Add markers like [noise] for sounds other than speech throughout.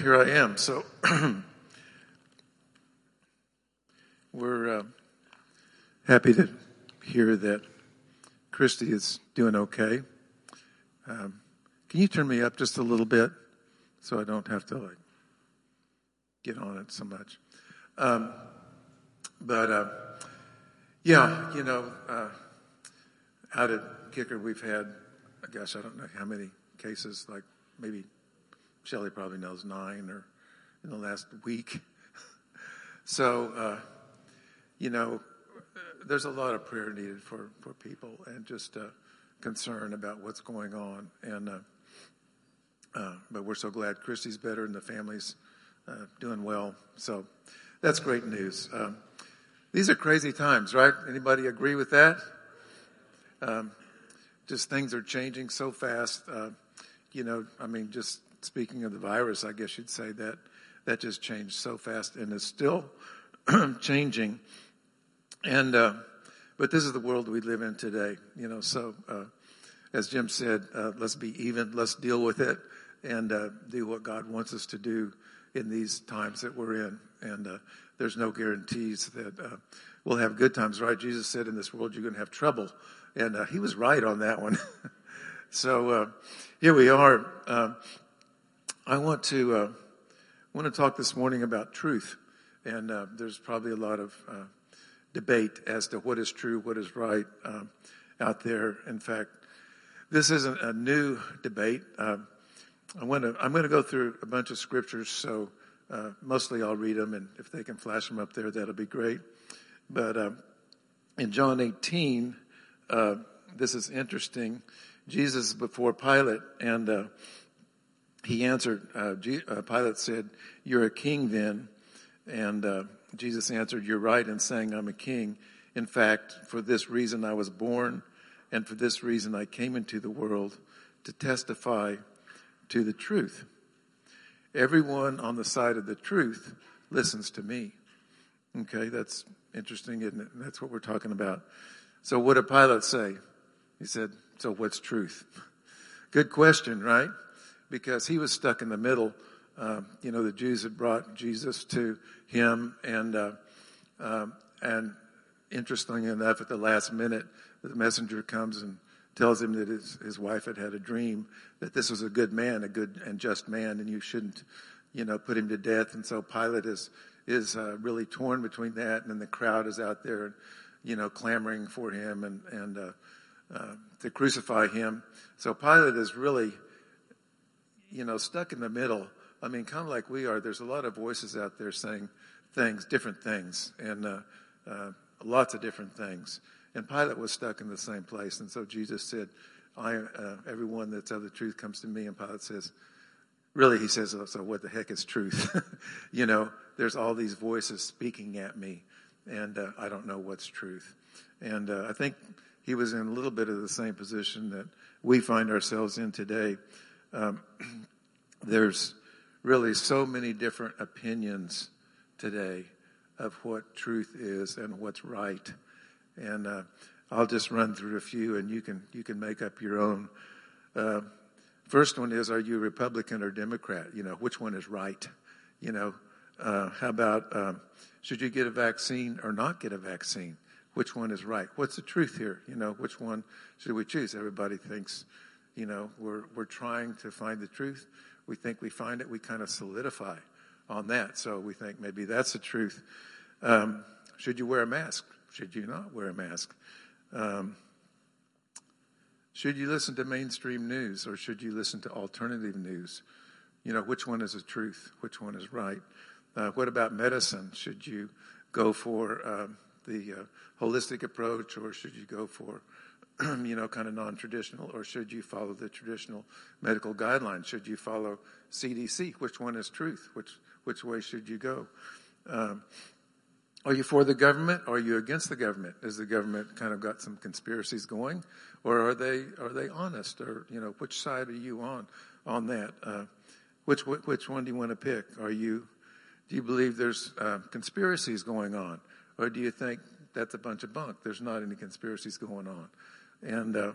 here I am. So [clears throat] we're uh, happy to hear that Christy is doing okay. Um, can you turn me up just a little bit so I don't have to like get on it so much? Um, but uh, yeah, you know, uh, out at Kicker we've had, gosh, I don't know how many cases, like maybe Shelley probably knows nine or in the last week. [laughs] so, uh, you know, there's a lot of prayer needed for, for people and just uh, concern about what's going on. And uh, uh but we're so glad Christy's better and the family's uh, doing well. So that's great news. Um, these are crazy times, right? Anybody agree with that? Um, just things are changing so fast. Uh, you know, I mean, just speaking of the virus, I guess you'd say that that just changed so fast and is still [clears throat] changing. And uh, but this is the world we live in today, you know. So uh, as Jim said, uh, let's be even, let's deal with it, and uh, do what God wants us to do in these times that we're in. And uh, there's no guarantees that uh, we'll have good times, right? Jesus said, "In this world, you're going to have trouble," and he was right on that one. [laughs] so here we are. I want to uh, want to talk this morning about truth, and uh, there's probably a lot of uh, debate as to what is true, what is right um, out there. In fact, this isn't a new debate. Um, I want to I'm going to go through a bunch of scriptures, so uh, mostly I'll read them, and if they can flash them up there, that'll be great. But uh, in John 18, uh, this is interesting. Jesus before Pilate, and he answered, uh, uh, Pilate said, You're a king then. And uh, Jesus answered, You're right in saying I'm a king. In fact, for this reason I was born, and for this reason I came into the world to testify to the truth. Everyone on the side of the truth listens to me. Okay, that's interesting, isn't it? That's what we're talking about. So, what did Pilate say? He said, So, what's truth? [laughs] Good question, right? Because he was stuck in the middle. Uh, you know, the Jews had brought Jesus to him, and uh, um, and interestingly enough, at the last minute, the messenger comes and tells him that his, his wife had had a dream that this was a good man, a good and just man, and you shouldn't, you know, put him to death. And so Pilate is is uh, really torn between that, and then the crowd is out there, you know, clamoring for him and and uh, uh, to crucify him. So Pilate is really you know, stuck in the middle. I mean, kind of like we are. There's a lot of voices out there saying things, different things, and uh, uh, lots of different things. And Pilate was stuck in the same place. And so Jesus said, I, uh, everyone that's of the truth comes to me. And Pilate says, really, he says, oh, so what the heck is truth? [laughs] you know, there's all these voices speaking at me, and uh, I don't know what's truth. And uh, I think he was in a little bit of the same position that we find ourselves in today. Um, [clears throat] there's really so many different opinions today of what truth is and what's right. And uh, I'll just run through a few, and you can you can make up your own. Uh, first one is: Are you Republican or Democrat? You know, which one is right? You know, uh, how about um, should you get a vaccine or not get a vaccine? Which one is right? What's the truth here? You know, which one should we choose? Everybody thinks you know, we're, we're trying to find the truth. We think we find it, we kind of solidify on that. So we think maybe that's the truth. Um, should you wear a mask? Should you not wear a mask? Um, should you listen to mainstream news or should you listen to alternative news? You know, which one is the truth? Which one is right? Uh, what about medicine? Should you go for um, the uh, holistic approach or should you go for [clears throat] you know, kind of non-traditional, or should you follow the traditional medical guidelines? Should you follow CDC? Which one is truth? Which which way should you go? Um, are you for the government? Or are you against the government? Has the government kind of got some conspiracies going, or are they are they honest? Or you know, which side are you on on that? Uh, which which one do you want to pick? Are you do you believe there's uh, conspiracies going on, or do you think that's a bunch of bunk? There's not any conspiracies going on. And uh,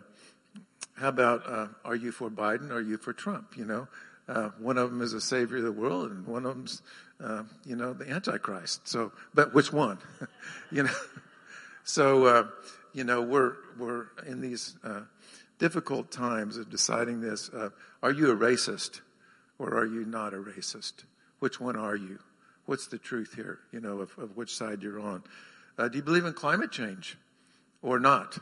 how about uh, are you for Biden? Are you for Trump? You know, Uh, one of them is a savior of the world, and one of them's, uh, you know, the Antichrist. So, but which one? [laughs] you know, so uh, you know we're we're in these uh, difficult times of deciding this. Are you a racist, or are you not a racist? Which one are you? What's the truth here? You know, of, of which side you're on. Do you believe in climate change, or not?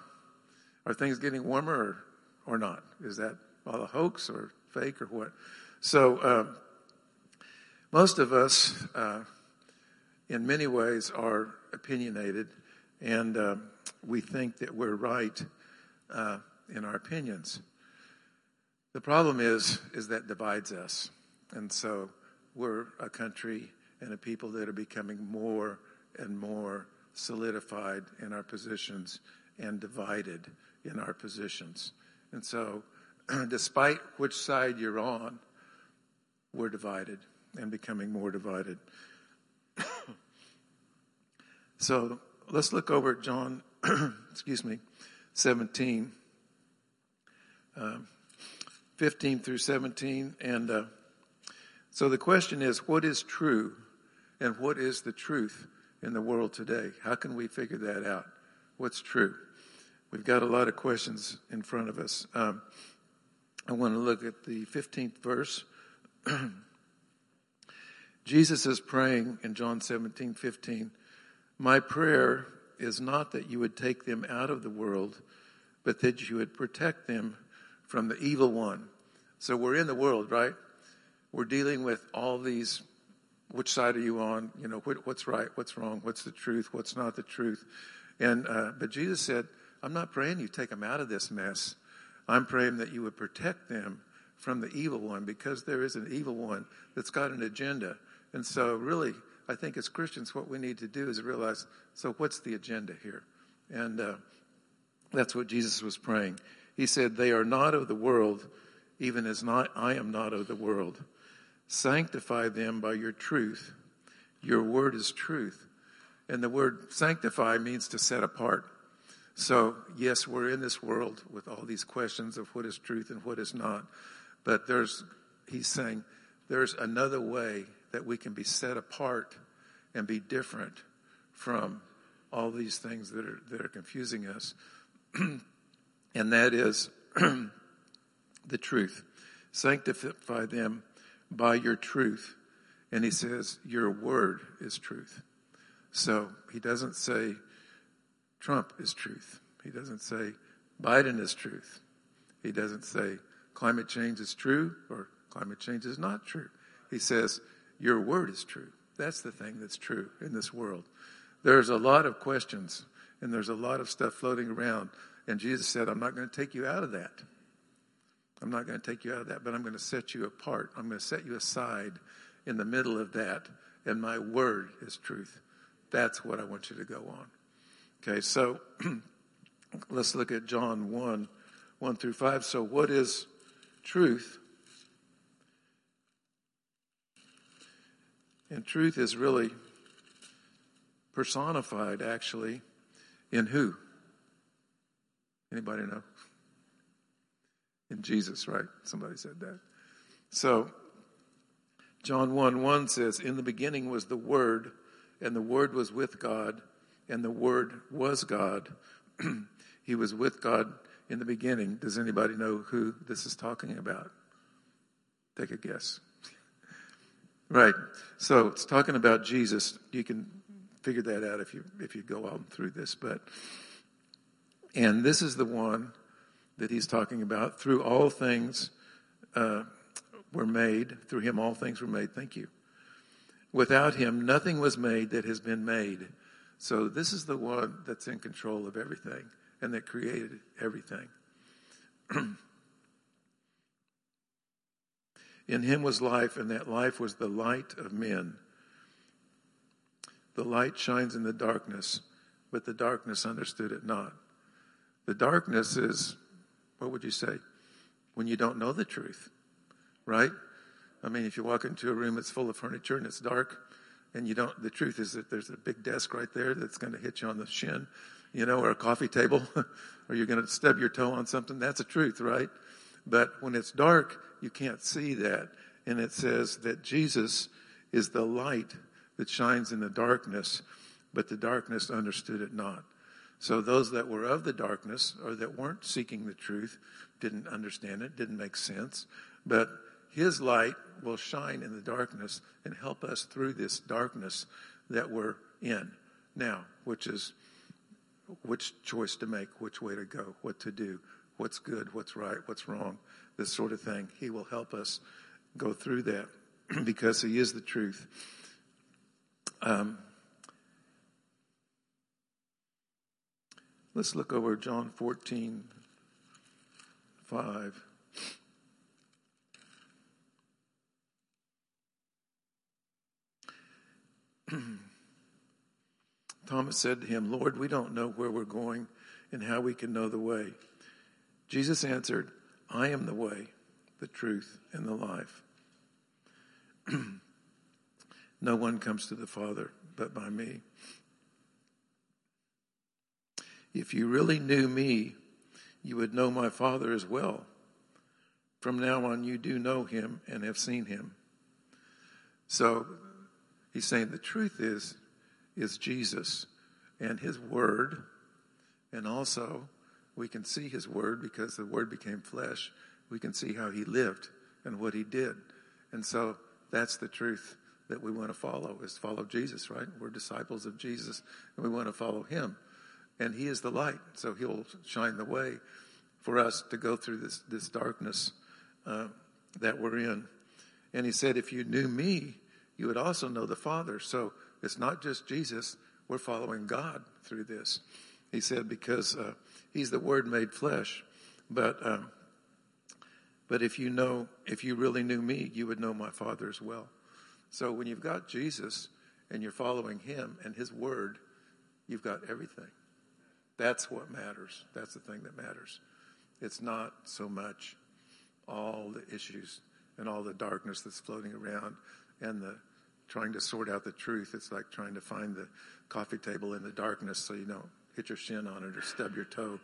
Are things getting warmer, or, or not? Is that all a hoax or fake or what? So, uh, most of us, uh, in many ways, are opinionated, and uh, we think that we're right uh, in our opinions. The problem is, is that divides us, and so we're a country and a people that are becoming more and more solidified in our positions and divided in our positions. And so, [clears throat] despite which side you're on, we're divided and becoming more divided. [coughs] so let's look over at John, [clears throat] excuse me, 17, um, 15 through 17. And uh, so the question is what is true and what is the truth in the world today? How can we figure that out? What's true? We've got a lot of questions in front of us. Um, I want to look at the 15th verse. [clears throat] Jesus is praying in John 17, 15. My prayer is not that you would take them out of the world, but that you would protect them from the evil one. So we're in the world, right? We're dealing with all these. Which side are you on? You know, what's right? What's wrong? What's the truth? What's not the truth? And, uh, but Jesus said, I'm not praying you take them out of this mess. I'm praying that you would protect them from the evil one because there is an evil one that's got an agenda. And so, really, I think as Christians, what we need to do is realize so, what's the agenda here? And uh, that's what Jesus was praying. He said, They are not of the world, even as not, I am not of the world. Sanctify them by your truth. Your word is truth. And the word sanctify means to set apart. So, yes, we're in this world with all these questions of what is truth and what is not. But there's, he's saying, there's another way that we can be set apart and be different from all these things that are, that are confusing us. [clears throat] and that is [clears throat] the truth. Sanctify them by your truth. And he says, Your word is truth. So he doesn't say Trump is truth. He doesn't say Biden is truth. He doesn't say climate change is true or climate change is not true. He says, Your word is true. That's the thing that's true in this world. There's a lot of questions and there's a lot of stuff floating around. And Jesus said, I'm not going to take you out of that. I'm not going to take you out of that, but I'm going to set you apart. I'm going to set you aside in the middle of that. And my word is truth. That's what I want you to go on. Okay, so [clears throat] let's look at John 1 1 through 5. So, what is truth? And truth is really personified, actually, in who? Anybody know? In Jesus, right? Somebody said that. So, John 1 1 says, In the beginning was the Word, and the Word was with God, and the Word was God. [clears throat] he was with God in the beginning. Does anybody know who this is talking about? Take a guess. [laughs] right. So it's talking about Jesus. You can figure that out if you if you go on through this, but and this is the one that he's talking about. Through all things uh, were made. Through him, all things were made. Thank you. Without him, nothing was made that has been made. So this is the one that's in control of everything and that created everything. [clears throat] in him was life, and that life was the light of men. The light shines in the darkness, but the darkness understood it not. The darkness is, what would you say? When you don't know the truth, right? I mean, if you walk into a room that's full of furniture and it's dark, and you don't, the truth is that there's a big desk right there that's going to hit you on the shin, you know, or a coffee table, [laughs] or you're going to stub your toe on something. That's the truth, right? But when it's dark, you can't see that. and it says that Jesus is the light that shines in the darkness, but the darkness understood it not. So those that were of the darkness or that weren't seeking the truth didn't understand it, didn't make sense. But his light will shine in the darkness and help us through this darkness that we're in now, which is which choice to make, which way to go, what to do, what's good, what's right, what's wrong, this sort of thing. He will help us go through that [clears throat] because He is the truth. Um, let's look over John 14, 5. [clears throat] Thomas said to him, Lord, we don't know where we're going and how we can know the way. Jesus answered, I am the way, the truth, and the life. [clears throat] no one comes to the Father but by me. If you really knew me, you would know my Father as well. From now on, you do know him and have seen him. So he's saying the truth is, is Jesus and his word. And also, we can see his word because the word became flesh. We can see how he lived and what he did. And so that's the truth that we want to follow is follow Jesus, right? We're disciples of Jesus and we want to follow him. And he is the light, so he'll shine the way for us to go through this, this darkness uh, that we're in. And he said, if you knew me, you would also know the Father. So it's not just Jesus, we're following God through this. He said, because uh, he's the Word made flesh. But, um, but if you know, if you really knew me, you would know my Father as well. So when you've got Jesus and you're following him and his Word, you've got everything. That's what matters. That's the thing that matters. It's not so much all the issues and all the darkness that's floating around and the trying to sort out the truth. It's like trying to find the coffee table in the darkness so you don't hit your shin on it or stub your toe,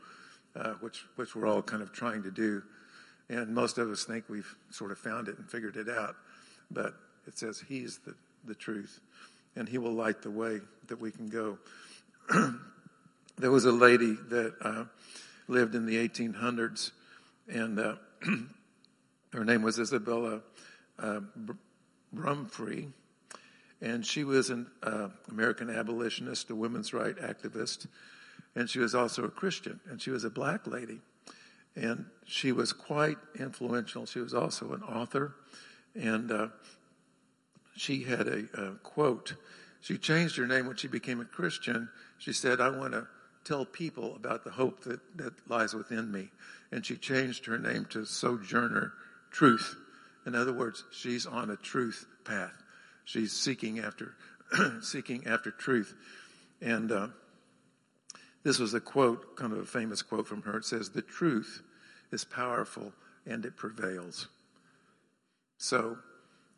uh, which which we're all kind of trying to do. And most of us think we've sort of found it and figured it out, but it says He's the the truth, and He will light the way that we can go. [clears throat] there was a lady that uh, lived in the 1800s, and uh, [clears throat] her name was Isabella uh, and she was an uh, American abolitionist, a women's right activist, and she was also a Christian, and she was a black lady, and she was quite influential. She was also an author, and uh, she had a, a quote. She changed her name when she became a Christian. She said, "I want to." tell people about the hope that, that lies within me. And she changed her name to Sojourner Truth. In other words, she's on a truth path. She's seeking after, [clears throat] seeking after truth. And uh, this was a quote, kind of a famous quote from her. It says, The truth is powerful and it prevails. So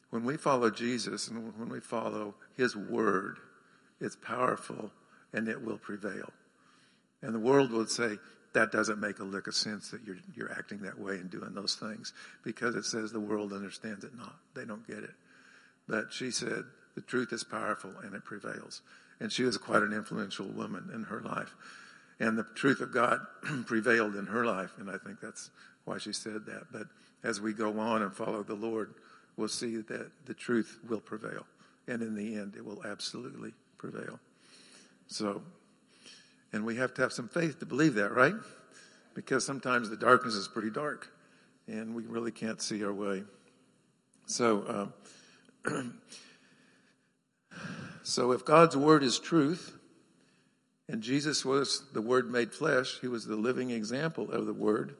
when we follow Jesus and when we follow his word, it's powerful and it will prevail. And the world would say, that doesn't make a lick of sense that you're, you're acting that way and doing those things because it says the world understands it not. They don't get it. But she said, the truth is powerful and it prevails. And she was quite an influential woman in her life. And the truth of God [clears throat] prevailed in her life. And I think that's why she said that. But as we go on and follow the Lord, we'll see that the truth will prevail. And in the end, it will absolutely prevail. So, and we have to have some faith to believe that, right? Because sometimes the darkness is pretty dark and we really can't see our way. So, um, [clears throat] so if God's word is truth, and Jesus was the word made flesh, he was the living example of the word,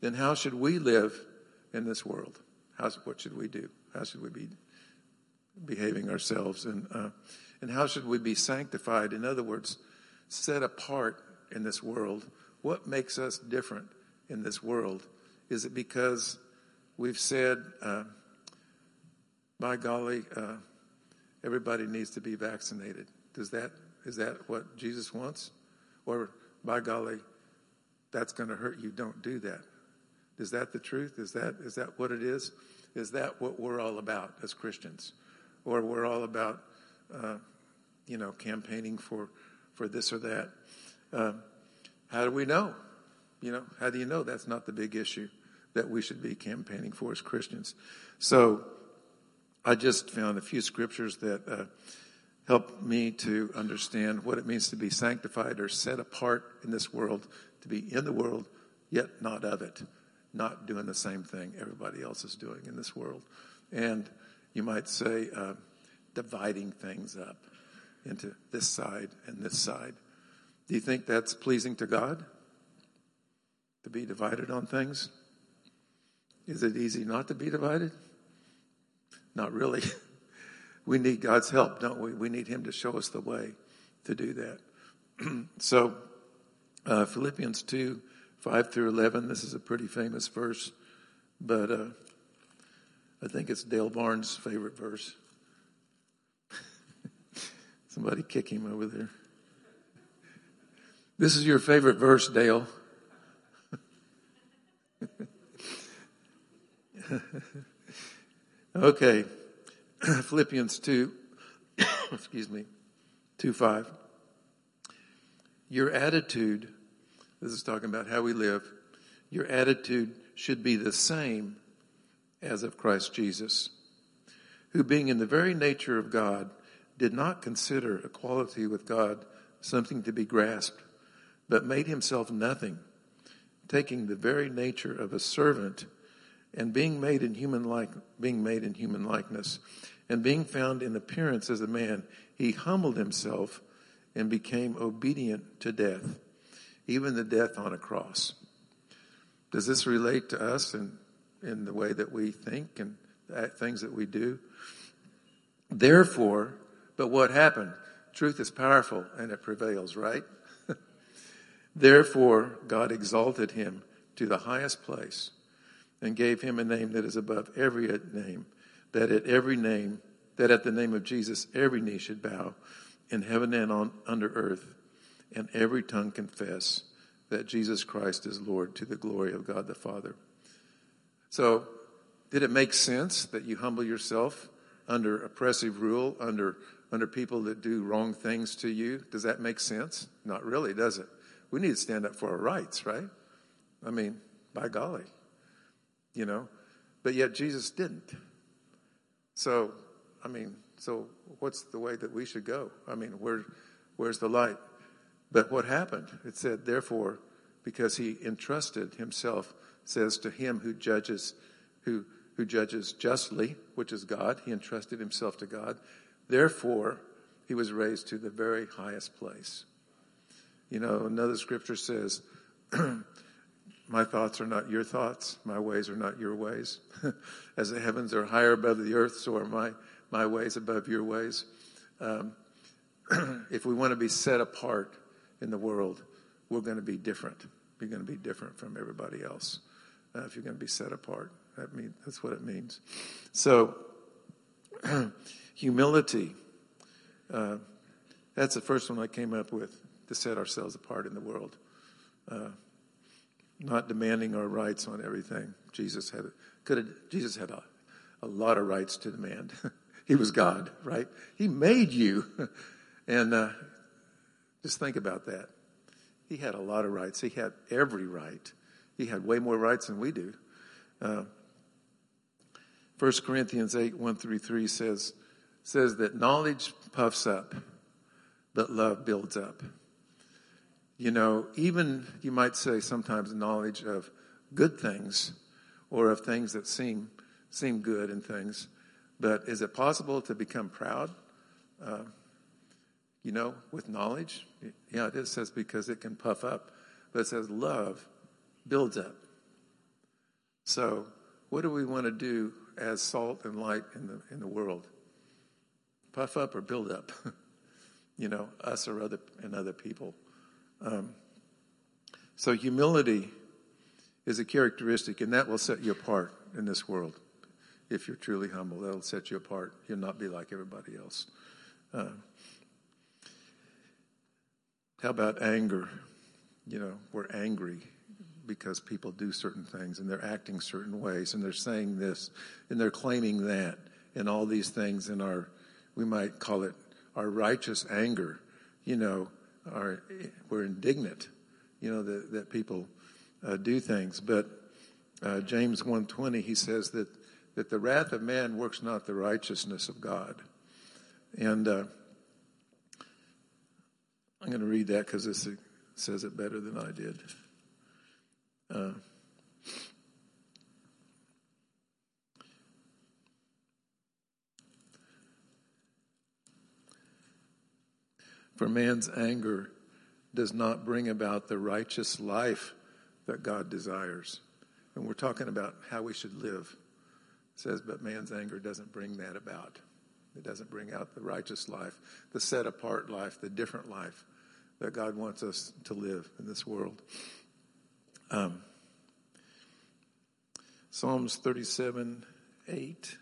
then how should we live in this world? How, what should we do? How should we be behaving ourselves? And, uh, and how should we be sanctified? In other words, set apart in this world? What makes us different in this world? Is it because we've said, uh, by golly, uh, everybody needs to be vaccinated? Does that is that what Jesus wants? Or by golly, that's going to hurt you. Don't do that. Is that the truth? Is that is that what it is? Is that what we're all about as Christians? Or we're all about, uh, you know, campaigning for, for this or that? Uh, how do we know? You know, how do you know that's not the big issue that we should be campaigning for as Christians? So I just found a few scriptures that uh, help me to understand what it means to be sanctified or set apart in this world, to be in the world, yet not of it, not doing the same thing everybody else is doing in this world. And you might say, uh, dividing things up into this side and this side. Do you think that's pleasing to God? To be divided on things? Is it easy not to be divided? Not really. [laughs] we need God's help, don't we? We need Him to show us the way to do that. [clears throat] so, uh, Philippians 2 5 through 11, this is a pretty famous verse, but uh, I think it's Dale Barnes' favorite verse. [laughs] Somebody kick him over there. This is your favorite verse, Dale. [laughs] okay. [coughs] Philippians 2, [coughs] excuse me, 2 5. Your attitude, this is talking about how we live, your attitude should be the same as of Christ Jesus, who being in the very nature of God, did not consider equality with God something to be grasped, but made himself nothing, taking the very nature of a servant and being made in human like being made in human likeness and being found in appearance as a man he humbled himself and became obedient to death even the death on a cross. Does this relate to us in, in the way that we think and things that we do? Therefore but what happened? Truth is powerful and it prevails right? [laughs] Therefore god exalted him to the highest place and gave him a name that is above every name, that at every name, that at the name of Jesus every knee should bow in heaven and on under earth, and every tongue confess that Jesus Christ is Lord to the glory of God the Father. So, did it make sense that you humble yourself under oppressive rule, under under people that do wrong things to you? Does that make sense? Not really, does it? We need to stand up for our rights, right? I mean, by golly you know, but yet Jesus didn't. So, I mean, so what's the way that we should go? I mean, where, where's the light? But what happened? It said, therefore, because he entrusted himself, says to him who judges, who, who judges justly, which is God, he entrusted himself to God. Therefore, he was raised to the very highest place. You know, another scripture says, [clears throat] My thoughts are not your thoughts. My ways are not your ways. [laughs] As the heavens are higher above the earth, so are my, my ways above your ways. Um, [clears throat] if we want to be set apart in the world, we're going to be different. We're going to be different from everybody else. Uh, if you're going to be set apart, that mean, that's what it means. So, [clears throat] humility. Uh, that's the first one I came up with to set ourselves apart in the world. Uh, not demanding our rights on everything. Jesus had could have, Jesus had a, a lot of rights to demand. [laughs] he was God, right? He made you, [laughs] and uh, just think about that. He had a lot of rights. He had every right. He had way more rights than we do. Uh, 1 Corinthians 8, 1 through 3 says, says that knowledge puffs up, but love builds up you know, even you might say sometimes knowledge of good things or of things that seem seem good and things. But is it possible to become proud? Uh, you know, with knowledge? Yeah, it says because it can puff up. But it says love builds up. So, what do we want to do as salt and light in the in the world? Puff up or build up? [laughs] you know, us or other and other people. Um, so humility is a characteristic, and that will set you apart in this world. If you're truly humble, that'll set you apart. You'll not be like everybody else. Uh, how about anger? You know, we're angry. because people do certain things and they're acting certain ways and they're saying this and they're claiming that and all these things in our, we might call it our righteous anger, you know, are, we're indignant, you know, that, that people uh, do things. But uh, James 1.20, he says that, that the wrath of man works not the righteousness of God. And uh, I'm going to read that because this says it better than I did. For man's anger does not bring about the righteous life that God desires. And we're talking about how we should live. It says, but man's anger doesn't bring that about. It doesn't bring out the righteous life, the set apart life, the different life that God wants us to live in this world. Um, Psalms 37 8.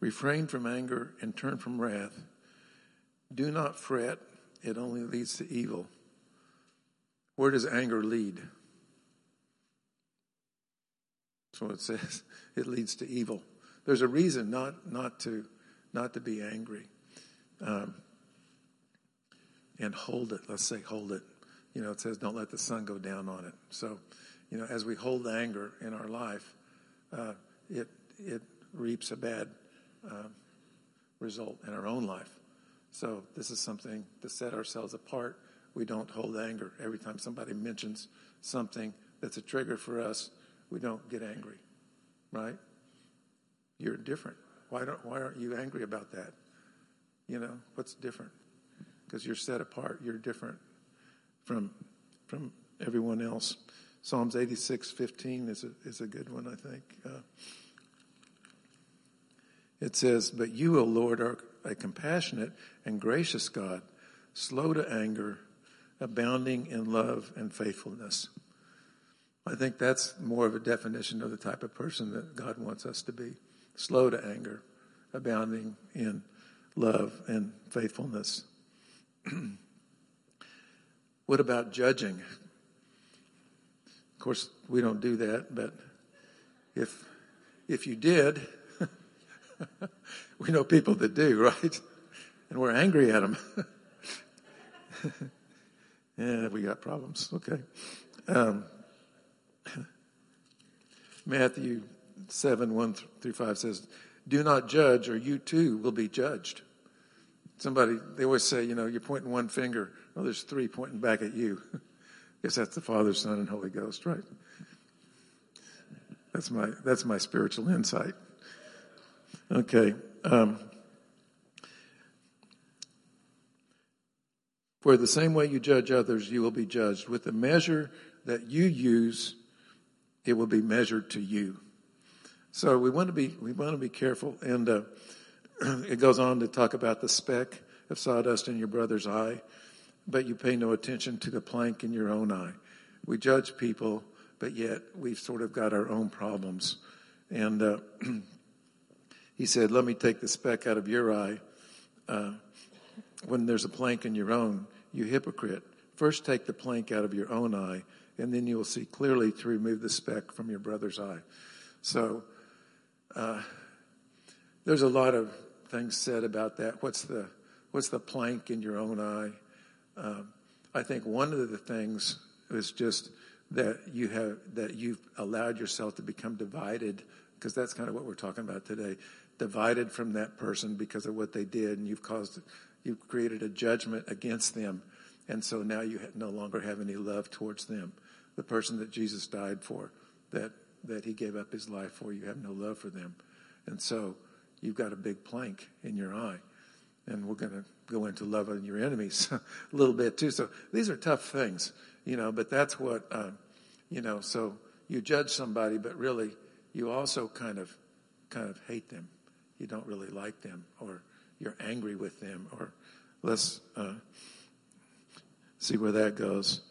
Refrain from anger and turn from wrath. Do not fret, it only leads to evil. Where does anger lead? That's what it says. [laughs] It leads to evil. There's a reason not, not, to, not to be angry. Um, and hold it. Let's say hold it. You know, it says don't let the sun go down on it. So, you know, as we hold anger in our life, uh, it, it reaps a bad uh, result in our own life. So this is something to set ourselves apart. We don't hold anger. Every time somebody mentions something that's a trigger for us, we don't get angry, right? You're different. Why don't why aren't you angry about that? You know, what's different? Because you're set apart. You're different from from everyone else. Psalms 86:15 is a is a good one, I think. Uh, it says, "But you, O Lord, are a compassionate and gracious God, slow to anger, abounding in love and faithfulness." I think that's more of a definition of the type of person that God wants us to be slow to anger, abounding in love and faithfulness. [clears throat] what about judging? Of course, we don't do that, but if if you did, [laughs] we know people that do, right? And we're angry at them. [laughs] yeah, we got problems. Okay. Um, [clears throat] Matthew 7 1 through 5 says, Do not judge, or you too will be judged. Somebody, they always say, you know, you're pointing one finger. Well, there's three pointing back at you. [laughs] Guess that's the Father, Son, and Holy Ghost, right? That's my, that's my spiritual insight. Okay. Um, for the same way you judge others, you will be judged. With the measure that you use, it will be measured to you. So we want to be we want to be careful, and uh, [clears throat] it goes on to talk about the speck of sawdust in your brother's eye, but you pay no attention to the plank in your own eye. We judge people, but yet we've sort of got our own problems. And uh, [clears throat] he said, "Let me take the speck out of your eye." Uh, when there's a plank in your own, you hypocrite. First, take the plank out of your own eye and then you will see clearly to remove the speck from your brother's eye. So, uh, there's a lot of things said about that. What's the what's the plank in your own eye? Um, I think one of the things is just that you have that you've allowed yourself to become divided because that's kind of what we're talking about today. Divided from that person because of what they did, and you've caused you've created a judgment against them, and so now you no longer have any love towards them the person that Jesus died for, that, that he gave up his life for. You have no love for them. And so you've got a big plank in your eye. And we're going to go into loving your enemies [laughs] a little bit too. So these are tough things, you know, but that's what, uh, you know, so you judge somebody, but really you also kind of, kind of hate them you don't really like them or you're angry with them or let's uh, see where that goes.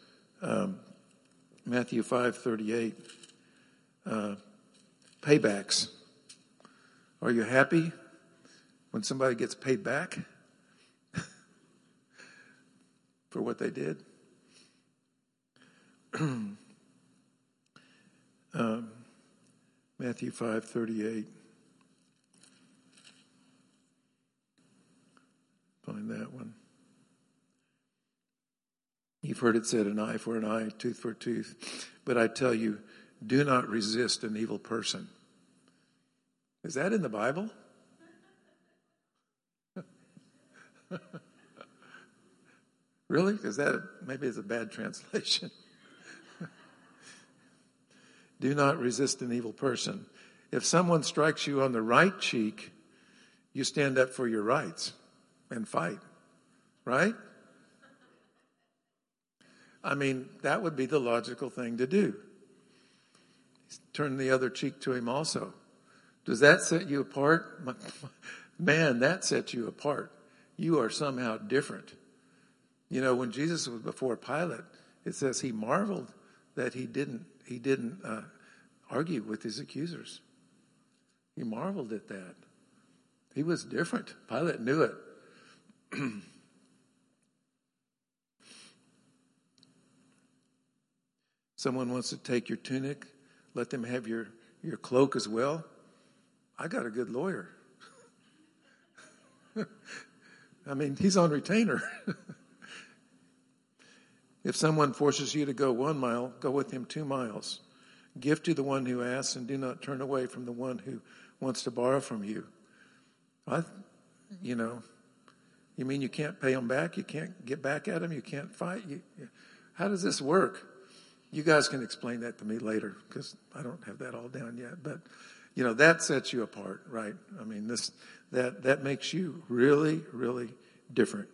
Um, Matthew 5:38 uh, paybacks. Are you happy when somebody gets paid back [laughs] for what they did? [clears throat] um, Matthew 5:38 that one. You've heard it said, an eye for an eye, tooth for tooth. But I tell you, do not resist an evil person. Is that in the Bible? [laughs] really? Is that maybe it's a bad [laughs] translation? do not resist an evil person. If someone strikes you on the right cheek, you stand up for your rights and fight, right? I mean, that would be the logical thing to do. Turn the other cheek to him also. Does that set you apart? [laughs] Man, that sets you apart. You are somehow different. You know, when Jesus was before Pilate, it says he marveled that he didn't he didn't uh, argue with his accusers. He marveled at that. He was different. Pilate knew it. [clears throat] Someone wants to take your tunic, let them have your, your cloak as well. I got a good lawyer. [laughs] I mean, he's on retainer. [laughs] if someone forces you to go one mile, go with him two miles. Give to the one who asks, and do not turn away from the one who wants to borrow from you. I, you know, you mean you can't pay them back? You can't get back at them? You can't fight? You, how does this work? You guys can explain that to me later because I don't have that all down yet. But you know that sets you apart, right? I mean, this that that makes you really, really different.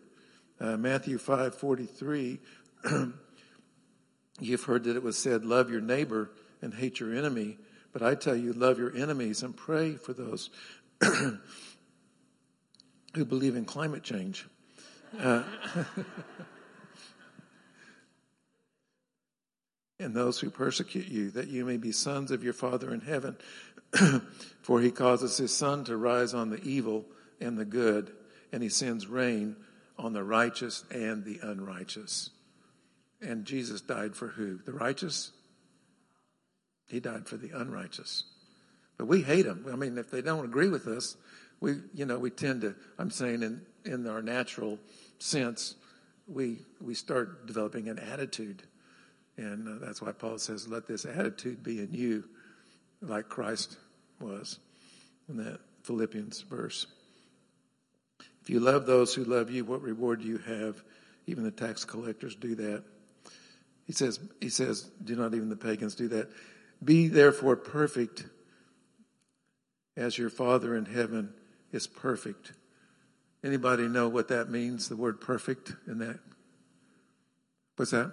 Uh, Matthew five forty three. [clears throat] You've heard that it was said, "Love your neighbor and hate your enemy." But I tell you, love your enemies and pray for those [clears throat] who believe in climate change. Uh, [laughs] and those who persecute you, that you may be sons of your Father in heaven. [clears throat] For he causes his sun to rise on the evil and the good, and he sends rain on the righteous and the unrighteous. And Jesus died for who? The righteous? He died for the unrighteous. But we hate them. I mean, if they don't agree with us, we, you know, we tend to, I'm saying in, in our natural sense, we, we start developing an attitude and uh, that's why Paul says, let this attitude be in you like Christ was in that Philippians verse. If you love those who love you, what reward do you have? Even the tax collectors do that. He says, he says, do not even the pagans do that. Be therefore perfect as your Father in heaven is perfect. Anybody know what that means, the word perfect in that? What's that?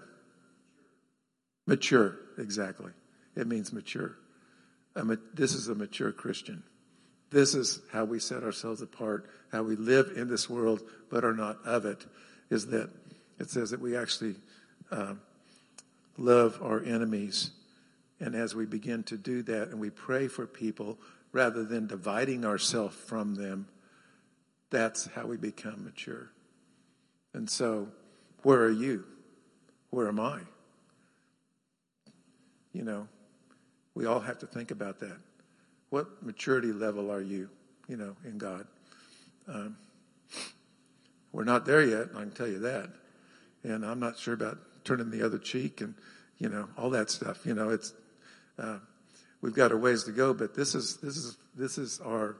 Mature, exactly. It means mature. this is a mature Christian. This is how we set ourselves apart, how we live in this world but are not of it, is that it says that we actually uh, love our enemies. And as we begin to do that and we pray for people rather than dividing ourselves from them, that's how we become mature. And so, where are you? Where am I? You know, we all have to think about that. What maturity level are you, you know, in God? Um, we're not there yet, I can tell you that. And I'm not sure about turning the other cheek and, you know, all that stuff. You know, it's, uh, we've got a ways to go, but this is, this is, this is our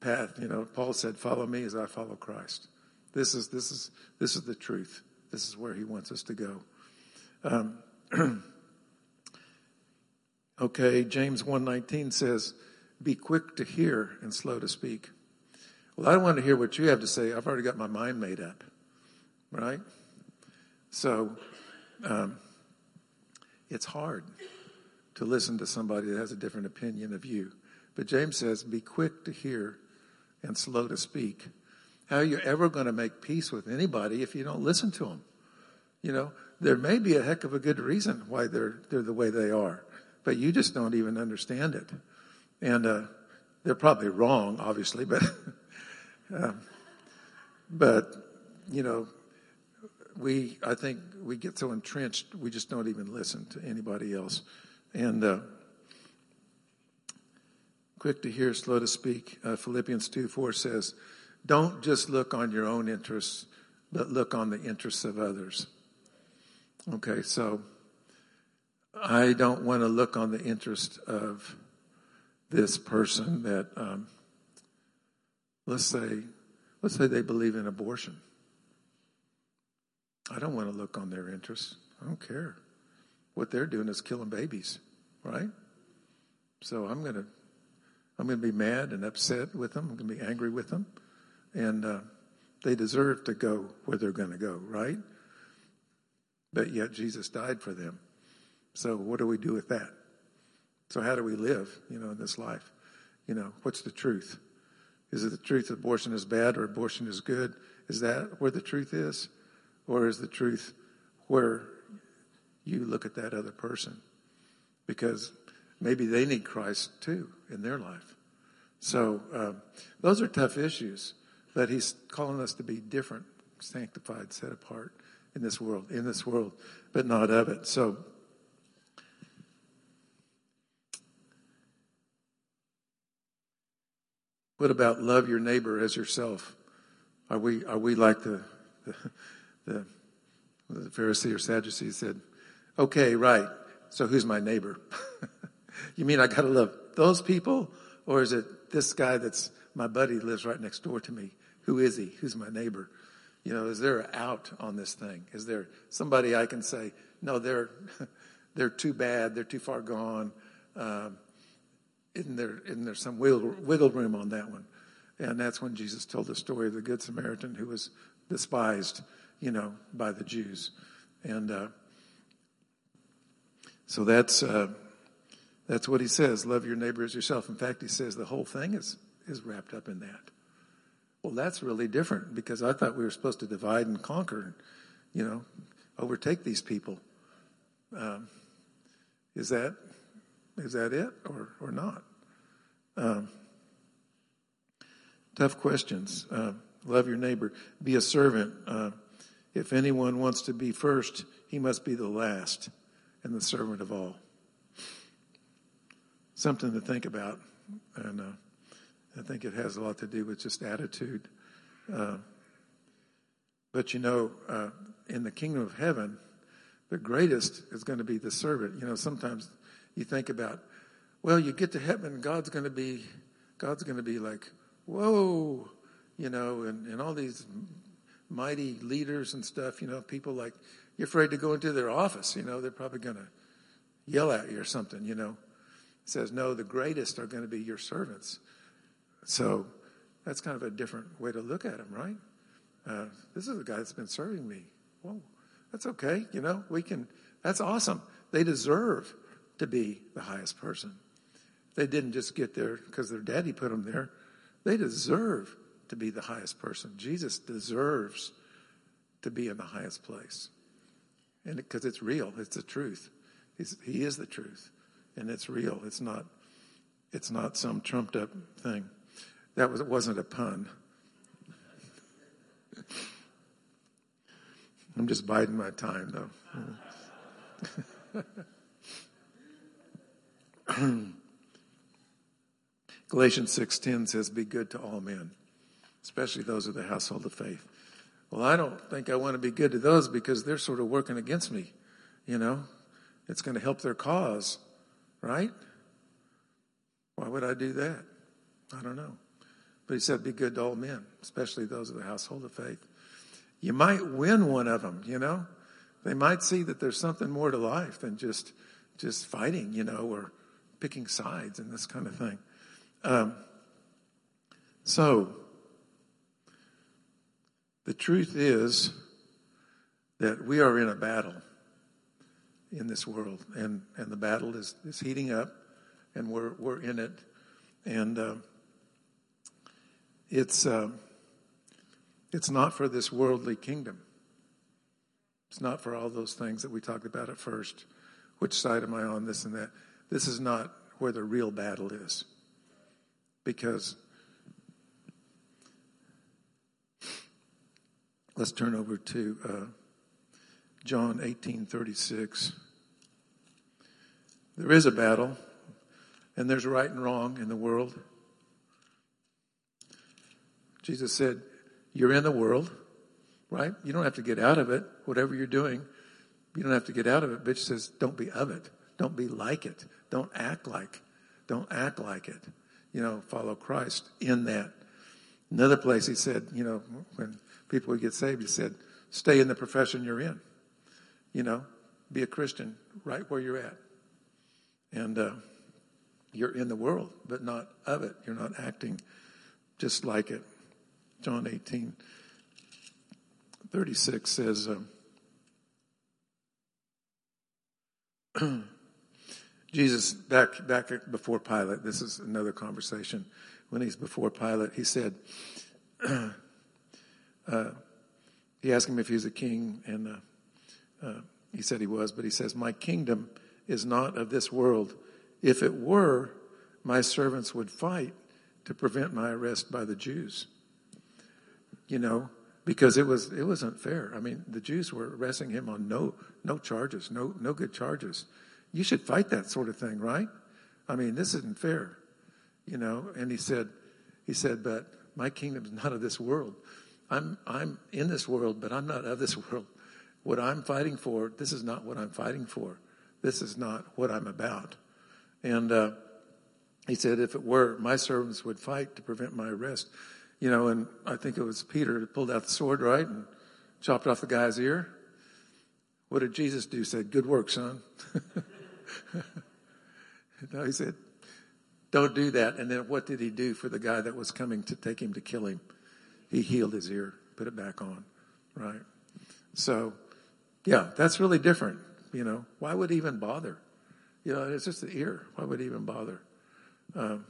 path. You know, Paul said, follow me as I follow Christ. This is, this is, this is the truth. This is where he wants us to go. Um, [clears throat] Okay, James 1:19 says, "Be quick to hear and slow to speak." Well, I don't want to hear what you have to say. I've already got my mind made up, right? So, um, it's hard to listen to somebody that has a different opinion of you. But James says, "Be quick to hear and slow to speak." How are you ever going to make peace with anybody if you don't listen to them? You know, there may be a heck of a good reason why they're they're the way they are but you just don't even understand it. And uh, they're probably wrong, obviously, but, [laughs] um, but, you know, we, I think we get so entrenched, we just don't even listen to anybody else. And uh, quick to hear, slow to speak. Uh, Philippians 2 4 says, Don't just look on your own interests, but look on the interests of others. Okay, so I don't want to look on the interest of this person that, um, let's say, let's say they believe in abortion. I don't want to look on their interests. I don't care. What they're doing is killing babies, right? So I'm going to, I'm going to be mad and upset with them. I'm going to be angry with them, and uh, they deserve to go where they're going to go, right? But yet Jesus died for them. So what do we do with that? So how do we live, you know, in this life? You know, what's the truth? Is it the truth that abortion is bad or abortion is good? Is that where the truth is? Or is the truth where you look at that other person? Because maybe they need Christ too in their life. So um, those are tough issues, but he's calling us to be different, sanctified, set apart in this world, in this world, but not of it. So What about love your neighbor as yourself? Are we, are we like the, the, the, the Pharisee or Sadducee said, okay, right. So who's my neighbor? [laughs] you mean I got to love those people? Or is it this guy that's my buddy lives right next door to me? Who is he? Who's my neighbor? You know, is there an out on this thing? Is there somebody I can say, no, they're, [laughs] they're too bad. They're too far gone. Um, isn't there, isn't there some wiggle, wiggle room on that one? And that's when Jesus told the story of the Good Samaritan who was despised, you know, by the Jews. And uh, so that's uh, that's what he says. Love your neighbor as yourself. In fact, he says the whole thing is is wrapped up in that. Well, that's really different because I thought we were supposed to divide and conquer, and you know, overtake these people. Um, is that is that it or, or not? Um, tough questions. Uh, love your neighbor. Be a servant. Uh, if anyone wants to be first, he must be the last and the servant of all. Something to think about. And uh, I think it has a lot to do with just attitude. Uh, but you know, uh, in the kingdom of heaven, the greatest is going to be the servant. You know, sometimes you think about, well, you get to heaven, God's going to be, God's going to be like, whoa, you know, and, and all these mighty leaders and stuff, you know, people like, you're afraid to go into their office, you know, they're probably going to yell at you or something, you know. It says, no, the greatest are going to be your servants. So that's kind of a different way to look at them, right? Uh, this is a guy that's been serving me. Whoa, that's okay, you know, we can, that's awesome. They deserve to be the highest person. They didn't just get there because their daddy put them there. They deserve to be the highest person. Jesus deserves to be in the highest place. And because it, it's real, it's the truth. He's, he is the truth. And it's real. It's not it's not some trumped up thing. That was it wasn't a pun. [laughs] I'm just biding my time though. [laughs] Galatians 6:10 says be good to all men, especially those of the household of faith. Well, I don't think I want to be good to those because they're sort of working against me, you know? It's going to help their cause, right? Why would I do that? I don't know. But he said be good to all men, especially those of the household of faith. You might win one of them, you know? They might see that there's something more to life than just just fighting, you know, or picking sides and this kind of thing. Um, so, the truth is that we are in a battle in this world, and, and the battle is, is heating up, and we're, we're in it. And uh, it's, uh, it's not for this worldly kingdom. It's not for all those things that we talked about at first. Which side am I on, this and that? This is not where the real battle is. because let's turn over to uh, John 18:36. There is a battle, and there's right and wrong in the world. Jesus said, You're in the world, right? You don't have to get out of it. Whatever you're doing, you don't have to get out of it. Bitch says, Don't be of it. Don't be like it. Don't act like. Don't act like it. You know, follow Christ in that. Another place he said, you know, when people would get saved, he said, stay in the profession you're in. You know, be a Christian right where you're at. And uh, you're in the world, but not of it. You're not acting just like it. John 18, 36 says, um, [clears throat] Jesus, back, back before Pilate, this is another conversation. When he's before Pilate, he said, [clears throat] uh, he asked him if he was a king, and uh, uh, he said he was, but he says, My kingdom is not of this world. If it were, my servants would fight to prevent my arrest by the Jews you know, because it was it wasn't fair. I mean, the Jews were arresting him on no no charges, no no good charges. You should fight that sort of thing, right? I mean, this isn't fair, you know. And he said, he said, but my kingdom is not of this world. I'm I'm in this world, but I'm not of this world. What I'm fighting for, this is not what I'm fighting for. This is not what I'm about. And uh, he said, if it were, my servants would fight to prevent my arrest you know, and I think it was Peter that pulled out the sword, right, and chopped off the guy's ear. What did Jesus do? He said, Good work, son. [laughs] no, he said, Don't do that. And then what did he do for the guy that was coming to take him to kill him? He healed his ear, put it back on, right? So, yeah, that's really different. You know, why would even bother? You know, it's just the ear. Why would even bother? Um,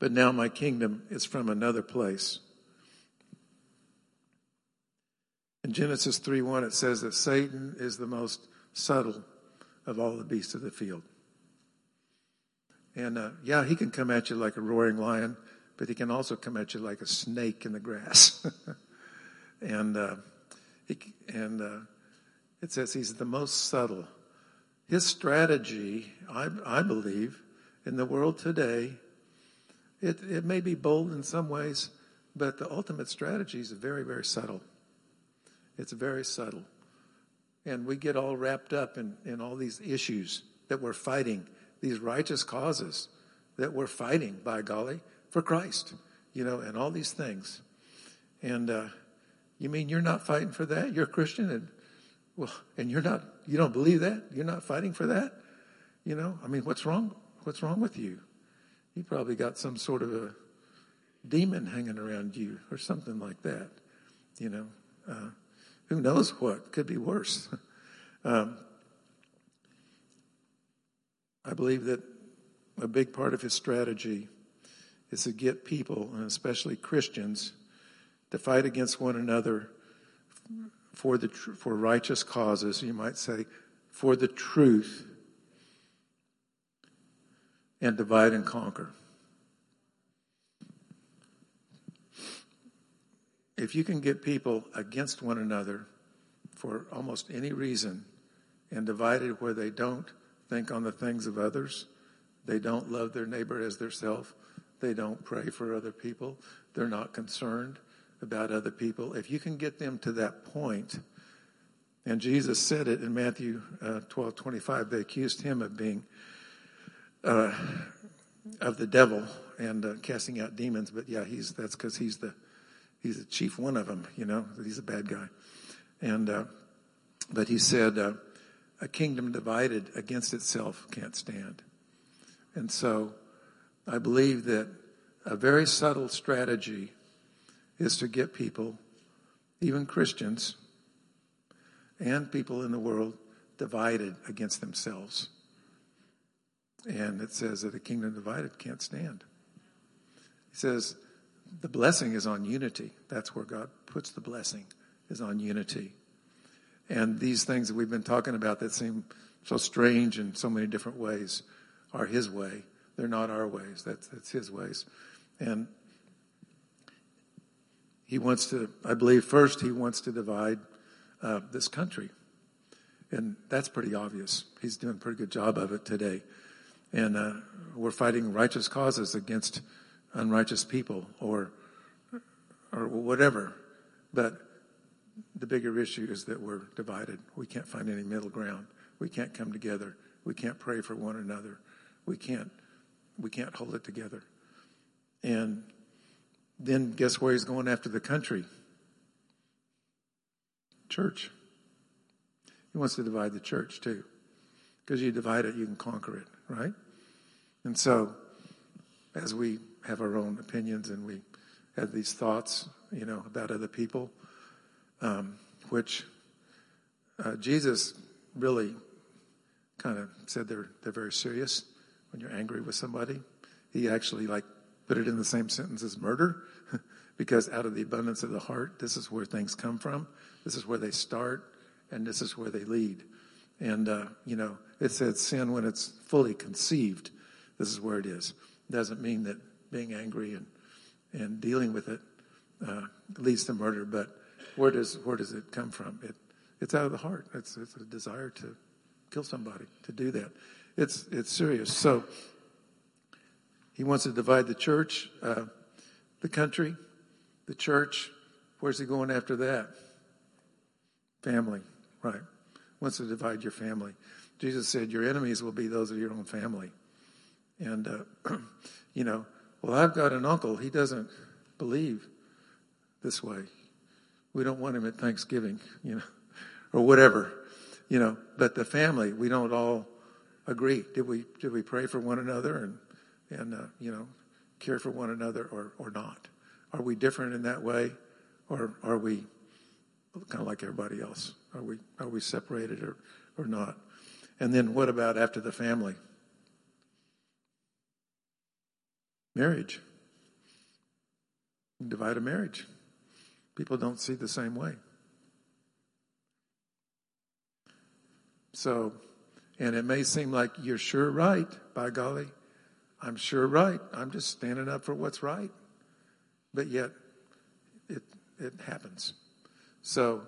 but now my kingdom is from another place. In Genesis 3 1, it says that Satan is the most subtle of all the beasts of the field. And uh, yeah, he can come at you like a roaring lion, but he can also come at you like a snake in the grass. [laughs] and uh, he, and uh, it says he's the most subtle. His strategy, I, I believe, in the world today it, it may be bold in some ways, but the ultimate strategy is very, very subtle. It's very subtle. And we get all wrapped up in, in all these issues that we're fighting, these righteous causes that we're fighting, by golly, for Christ, you know, and all these things. And uh, you mean you're not fighting for that? You're a Christian, and well, and you're not. You don't believe that? You're not fighting for that? You know, I mean, what's wrong? What's wrong with you? You probably got some sort of a demon hanging around you or something like that. You know, uh, who knows what could be worse. [laughs] um, I believe that a big part of his strategy is to get people, and especially Christians, to fight against one another for the for righteous causes. You might say for the truth and divide and conquer. If you can get people against one another for almost any reason and divided where they don't think on the things of others, they don't love their neighbor as their self, they don't pray for other people, they're not concerned about other people. If you can get them to that point, and Jesus said it in Matthew uh, 12 25, they accused him of being uh, of the devil and uh, casting out demons. But yeah, he's that's because he's the he's the chief one of them. You know, he's a bad guy. And uh, but he said, uh, a kingdom divided against itself can't stand. And so, I believe that a very subtle strategy is to get people, even Christians, and people in the world divided against themselves. And it says that a kingdom divided can't stand. He says the blessing is on unity. That's where God puts the blessing, is on unity. And these things that we've been talking about that seem so strange in so many different ways are His way They're not our ways. That's, that's his ways. And he wants to, I believe, first, he wants to divide uh, this country. And that's pretty obvious. He's doing a pretty good job of it today. And uh, we're fighting righteous causes against unrighteous people or, or whatever. But the bigger issue is that we're divided. We can't find any middle ground. We can't come together. We can't pray for one another. We can't, we can't hold it together. And then guess where he's going after the country? Church. He wants to divide the church too. Because you divide it, you can conquer it, right? And so, as we have our own opinions and we have these thoughts, you know, about other people, um, which uh, Jesus really kind of said they're they're very serious when you're angry with somebody. He actually like put it in the same sentence as murder, [laughs] because out of the abundance of the heart, this is where things come from. This is where they start, and this is where they lead. And uh, you know, it says sin when it's fully conceived. This is where it is. It doesn't mean that being angry and and dealing with it uh, leads to murder, but where does where does it come from? It it's out of the heart. It's it's a desire to kill somebody to do that. It's it's serious. So he wants to divide the church, uh, the country, the church. Where's he going after that? Family, right? Wants to divide your family. Jesus said, "Your enemies will be those of your own family." And uh, [clears throat] you know, well, I've got an uncle. He doesn't believe this way. We don't want him at Thanksgiving, you know, [laughs] or whatever, you know. But the family, we don't all agree. Did we did we pray for one another and and uh, you know care for one another or or not? Are we different in that way, or are we kind of like everybody else? Are we are we separated or or not? And then what about after the family? Marriage. Divide a marriage. People don't see the same way. So, and it may seem like you're sure right, by golly. I'm sure right. I'm just standing up for what's right. But yet, it, it happens. So,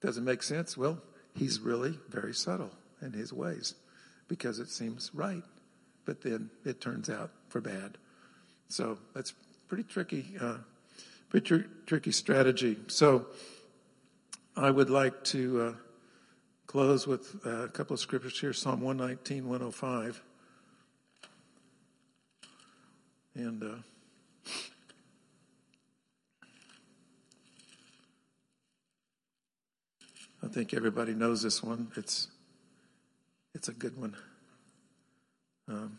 does it make sense? Well, he's really very subtle in his ways because it seems right, but then it turns out for bad. So, that's pretty tricky. Uh, pretty tr- tricky strategy. So I would like to uh, close with uh, a couple of scriptures here Psalm 119, 105. And uh, I think everybody knows this one. It's it's a good one. Um,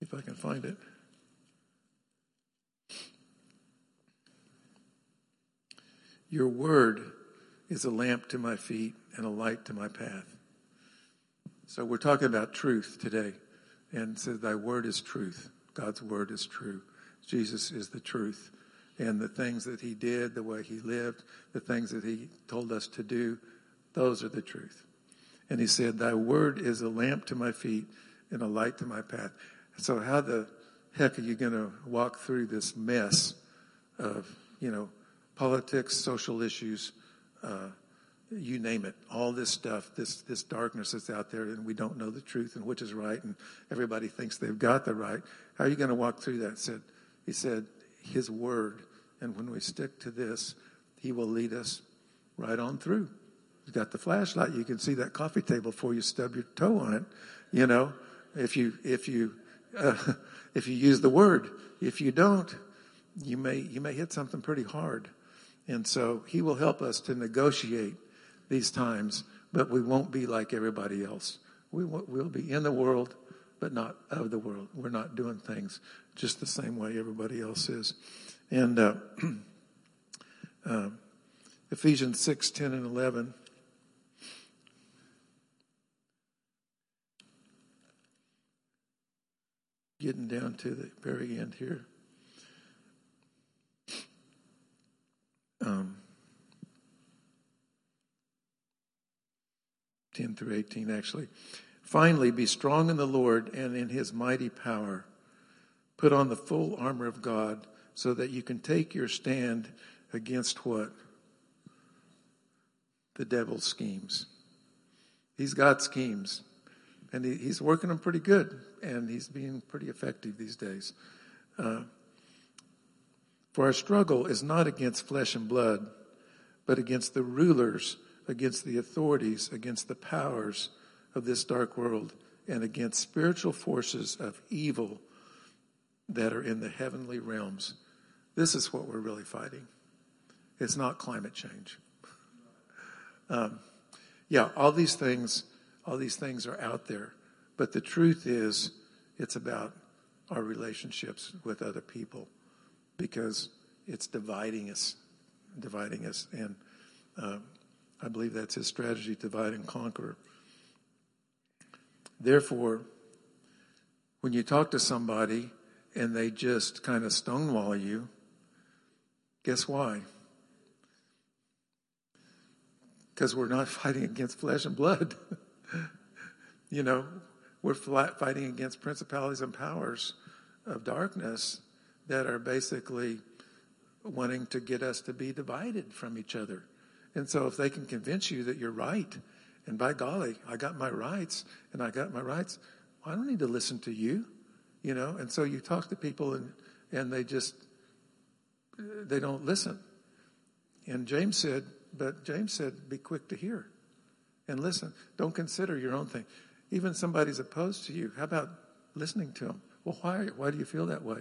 if I can find it. Your word is a lamp to my feet and a light to my path. So we're talking about truth today. And says, Thy word is truth. God's word is true. Jesus is the truth. And the things that he did, the way he lived, the things that he told us to do, those are the truth. And he said, Thy word is a lamp to my feet and a light to my path. So how the heck are you going to walk through this mess of, you know, politics, social issues, uh, you name it, all this stuff, this this darkness that's out there, and we don't know the truth and which is right, and everybody thinks they've got the right. How are you going to walk through that? Said he said his word, and when we stick to this, he will lead us right on through. You've got the flashlight; you can see that coffee table before you stub your toe on it. You know, if you if you uh, [laughs] if you use the word. If you don't, you may you may hit something pretty hard. And so he will help us to negotiate these times, but we won't be like everybody else. We will, we'll be in the world, but not of the world. We're not doing things just the same way everybody else is. And uh, [clears throat] uh, Ephesians 6, 10, and 11 getting down to the very end here. Um, 10 through 18 actually. Finally, be strong in the Lord and in his mighty power. Put on the full armor of God so that you can take your stand against what? The devil's schemes. He's got schemes and he, he's working them pretty good and he's being pretty effective these days. Uh, for our struggle is not against flesh and blood, but against the rulers, against the authorities, against the powers of this dark world, and against spiritual forces of evil that are in the heavenly realms. This is what we're really fighting. It's not climate change. [laughs] Um, yeah, all these things, all these things are out there, but the truth is, it's about our relationships with other people because it's dividing us, dividing us. And uh, I believe that's his strategy, divide and conquer. Therefore, when you talk to somebody and they just kind of stonewall you, guess why? Because we're not [laughs] fighting against flesh and blood. [laughs] you know, we're fighting against principalities and powers of darkness that are basically wanting to get us to be divided from each other. And so if they can convince you that you're right, and by golly, I got my rights, and I got my rights, I don't need to listen to you, you know. And so you talk to people, and and they just they don't listen. And James said, but James said, be quick to hear and listen. Don't consider your own thing. Even somebody's opposed to you. How about listening to them? Well, why, why do you feel that way?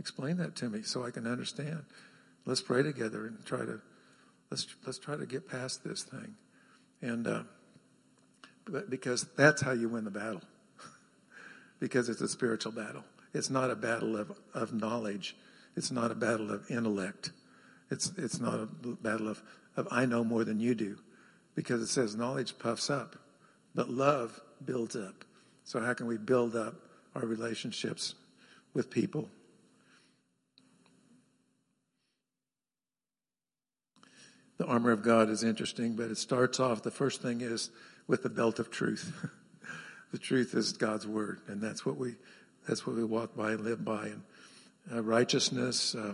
Explain that to me so I can understand. Let's pray together and try to let's let's try to get past this thing, and uh, because that's how you win the battle. [laughs] because it's a spiritual battle. It's not a battle of, of knowledge. It's not a battle of intellect. It's it's not a battle of, of I know more than you do. Because it says knowledge puffs up, but love builds up. So how can we build up our relationships with people. The armor of God is interesting, but it starts off, the first thing is with the belt of truth. [laughs] the truth is God's word, and that's what we, that's what we walk by and live by. And uh, righteousness, uh,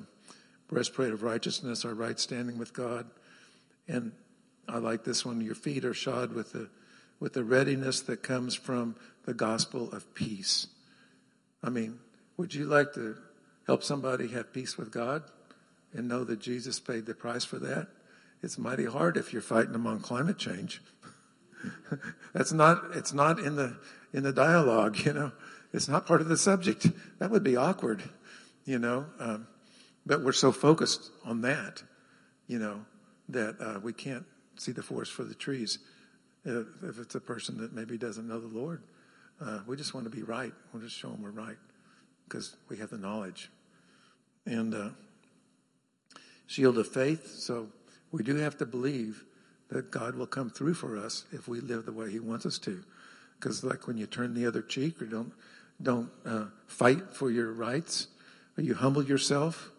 breastplate of righteousness, our right standing with God. And I like this one. Your feet are shod with the, with the readiness that comes from the gospel of peace. I mean, would you like to help somebody have peace with God and know that Jesus paid the price for that? It's mighty hard if you're fighting on climate change. [laughs] That's not, it's not in the, in the dialogue, you know. It's not part of the subject. That would be awkward, you know. Um, but we're so focused on that, you know, that uh, we can't see the forest for the trees. If, if it's a person that maybe doesn't know the Lord, uh, we just want to be right. We'll just show them we're right because we have the knowledge. And uh, shield of faith. So we do have to believe that God will come through for us if we live the way He wants us to. Because like when you turn the other cheek or don't don't uh, fight for your rights, or you humble yourself,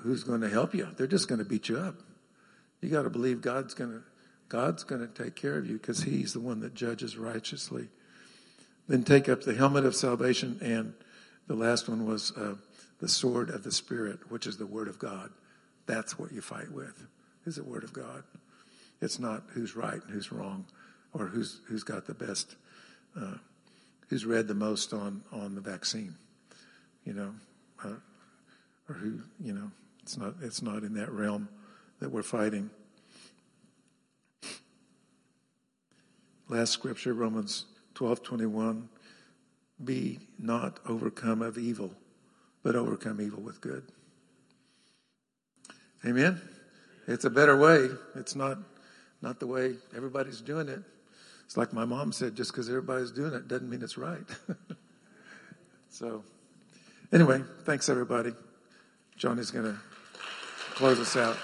who's going to help you? They're just going to beat you up. You got to believe God's going to God's going to take care of you because He's the one that judges righteously. Then take up the helmet of salvation, and the last one was uh, the sword of the Spirit, which is the Word of God. That's what you fight with, is the Word of God. It's not who's right and who's wrong, or who's who's got the best, uh, who's read the most on on the vaccine, you know, uh, or who you know. It's not it's not in that realm that we're fighting. Last scripture, Romans 12 21. Be not overcome of evil, but overcome evil with good. Amen? It's a better way. It's not, not the way everybody's doing it. It's like my mom said just because everybody's doing it doesn't mean it's right. [laughs] so, anyway, thanks everybody. Johnny's going to close us out.